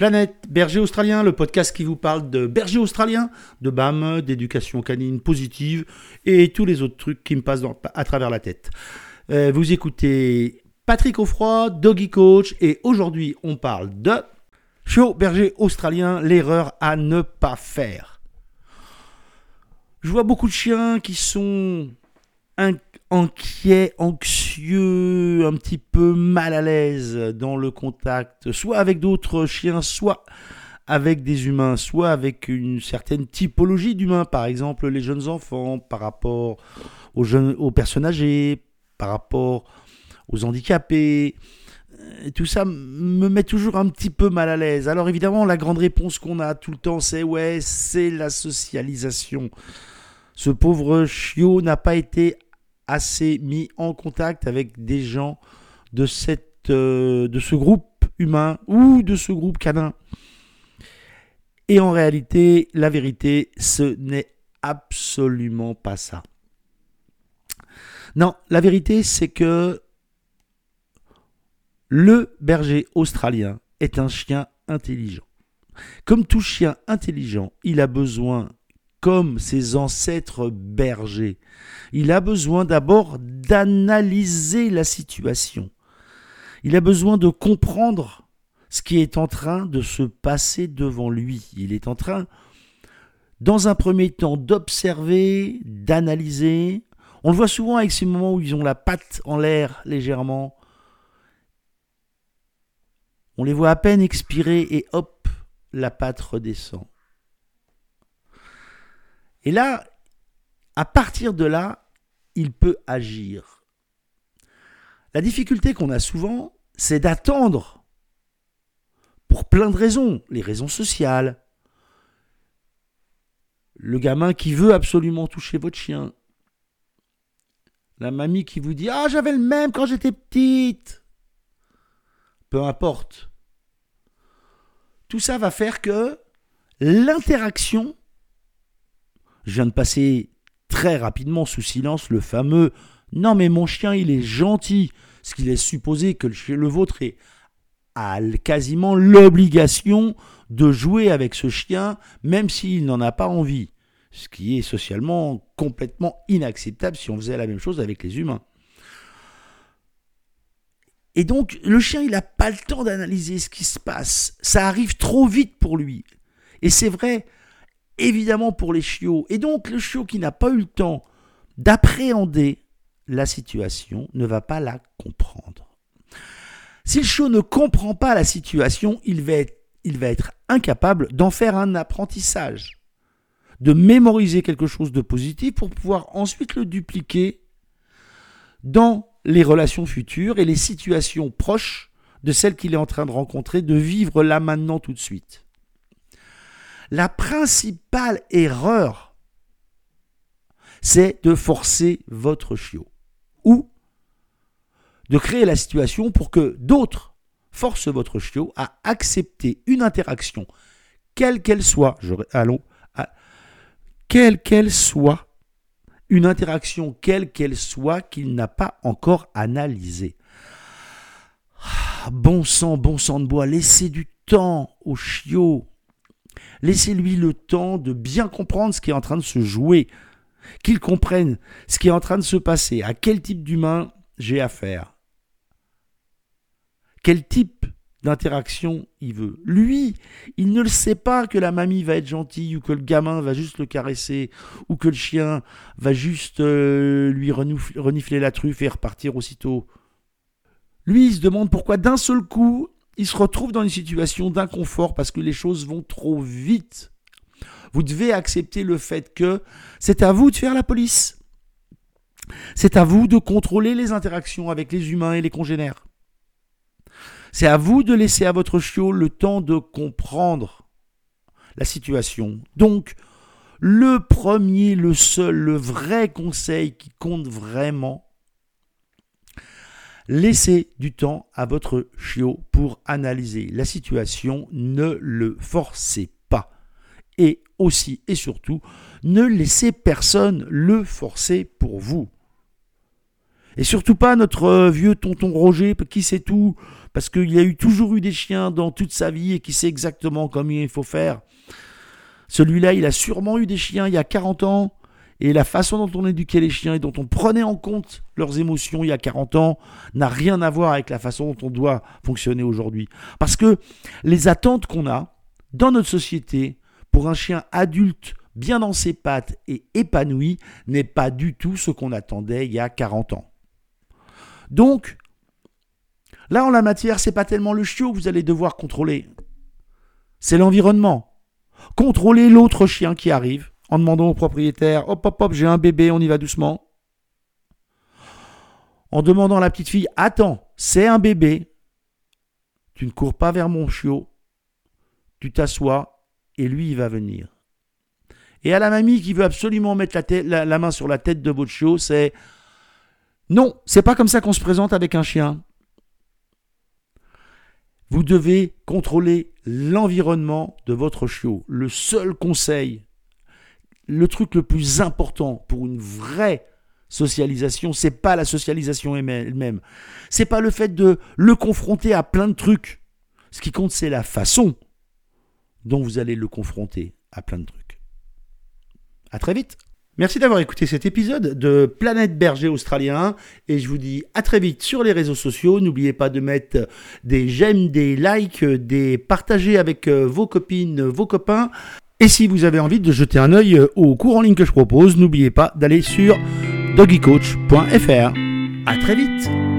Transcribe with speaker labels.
Speaker 1: Planète Berger Australien, le podcast qui vous parle de berger australien, de BAM, d'éducation canine positive et tous les autres trucs qui me passent à travers la tête. Euh, vous écoutez Patrick Offroy, Doggy Coach, et aujourd'hui on parle de chiot berger australien, l'erreur à ne pas faire. Je vois beaucoup de chiens qui sont inquiet, anxieux, un petit peu mal à l'aise dans le contact, soit avec d'autres chiens, soit avec des humains, soit avec une certaine typologie d'humains, par exemple les jeunes enfants, par rapport aux, jeunes, personnes âgées, par rapport aux handicapés. Euh, tout ça me met toujours un petit peu mal à l'aise. Alors évidemment, la grande réponse qu'on a tout le temps, c'est ouais, c'est la socialisation. Ce pauvre chiot n'a pas été assez mis en contact avec des gens de, euh, de ce groupe humain ou de ce groupe canin. Et en réalité, la vérité, ce n'est absolument pas ça. Non, la vérité, c'est que le berger australien est un chien intelligent. Comme tout chien intelligent, il a besoin comme ses ancêtres bergers. Il a besoin d'abord d'analyser la situation. Il a besoin de comprendre ce qui est en train de se passer devant lui. Il est en train, dans un premier temps, d'observer, d'analyser. On le voit souvent avec ces moments où ils ont la patte en l'air légèrement. On les voit à peine expirer et hop, la patte redescend. Et là, à partir de là, il peut agir. La difficulté qu'on a souvent, c'est d'attendre, pour plein de raisons, les raisons sociales, le gamin qui veut absolument toucher votre chien, la mamie qui vous dit Ah, j'avais le même quand j'étais petite. Peu importe. Tout ça va faire que l'interaction je viens de passer très rapidement sous silence le fameux Non mais mon chien il est gentil, ce qui laisse supposer que le, vôtre a quasiment l'obligation de jouer avec ce chien même s'il n'en a pas envie. Ce qui est socialement complètement inacceptable si on faisait la même chose avec les humains. Et donc, le chien, il n'a pas le temps d'analyser ce qui se passe. Ça arrive trop vite pour lui. Et c'est vrai, évidemment pour les chiots. Et donc le chiot qui n'a pas eu le temps d'appréhender la situation ne va pas la comprendre. Si le chiot ne comprend pas la situation, il va être, incapable d'en faire un apprentissage, de mémoriser quelque chose de positif pour pouvoir ensuite le dupliquer dans les relations futures et les situations proches de celles qu'il est en train de rencontrer, de vivre là maintenant tout de suite. La principale erreur, c'est de forcer votre chiot. Ou de créer la situation pour que d'autres forcent votre chiot à accepter une interaction, quelle qu'elle soit, allons, quelle qu'elle soit, une interaction quelle qu'elle soit qu'il n'a pas encore analysée. Ah, bon sang, bon sang de bois, laissez du temps au chiot Laissez-lui le temps de bien comprendre ce qui est en train de se jouer, qu'il comprenne ce qui est en train de se passer, à quel type d'humain j'ai affaire, quel type d'interaction il veut. Lui, il ne le sait pas que la mamie va être gentille ou que le gamin va juste le caresser ou que le chien va juste euh, lui renifler la truffe et repartir aussitôt. Lui, il se demande pourquoi d'un seul coup, il se retrouve dans une situation d'inconfort parce que les choses vont trop vite. Vous devez accepter le fait que c'est à vous de faire la police. C'est à vous de contrôler les interactions avec les humains et les congénères. C'est à vous de laisser à votre chiot le temps de comprendre la situation. Donc, le premier, le seul, le vrai conseil qui compte vraiment, Laissez du temps à votre chiot pour analyser la situation, ne le forcez pas. Et aussi et surtout, ne laissez personne le forcer pour vous. Et surtout pas notre vieux tonton Roger qui sait tout, parce qu'il a toujours eu des chiens dans toute sa vie et qui sait exactement comment il faut faire. Celui-là, il a sûrement eu des chiens il y a 40 ans, et la façon dont on éduquait les chiens et dont on prenait en compte leurs émotions il y a 40 ans n'a rien à voir avec la façon dont on doit fonctionner aujourd'hui. Parce que les attentes qu'on a dans notre société pour un chien adulte bien dans ses pattes et épanoui n'est pas du tout ce qu'on attendait il y a 40 ans. Donc, là en la matière, c'est pas tellement le chiot que vous allez devoir contrôler. C'est l'environnement. Contrôler l'autre chien qui arrive en demandant au propriétaire Hop, hop, hop, j'ai un bébé, on y va doucement. En demandant à la petite fille Attends, c'est un bébé. Tu ne cours pas vers mon chiot. Tu t'assois et lui, il va venir. Et à la mamie qui veut absolument mettre la, la main sur la tête de votre chiot, c'est non, c'est pas comme ça qu'on se présente avec un chien. Vous devez contrôler l'environnement de votre chiot. Le seul conseil, le truc le plus important pour une vraie socialisation, c'est pas la socialisation elle-même. C'est pas le fait de le confronter à plein de trucs. Ce qui compte, c'est la façon dont vous allez le confronter à plein de trucs. À très vite. Merci d'avoir écouté cet épisode de Planète Berger Australien et je vous dis à très vite sur les réseaux sociaux. N'oubliez pas de mettre des j'aime, des likes, des partager avec euh, vos copines, vos copains. Et si vous avez envie de jeter un œil au cours en ligne que je propose, n'oubliez pas d'aller sur doggycoach.fr. À très vite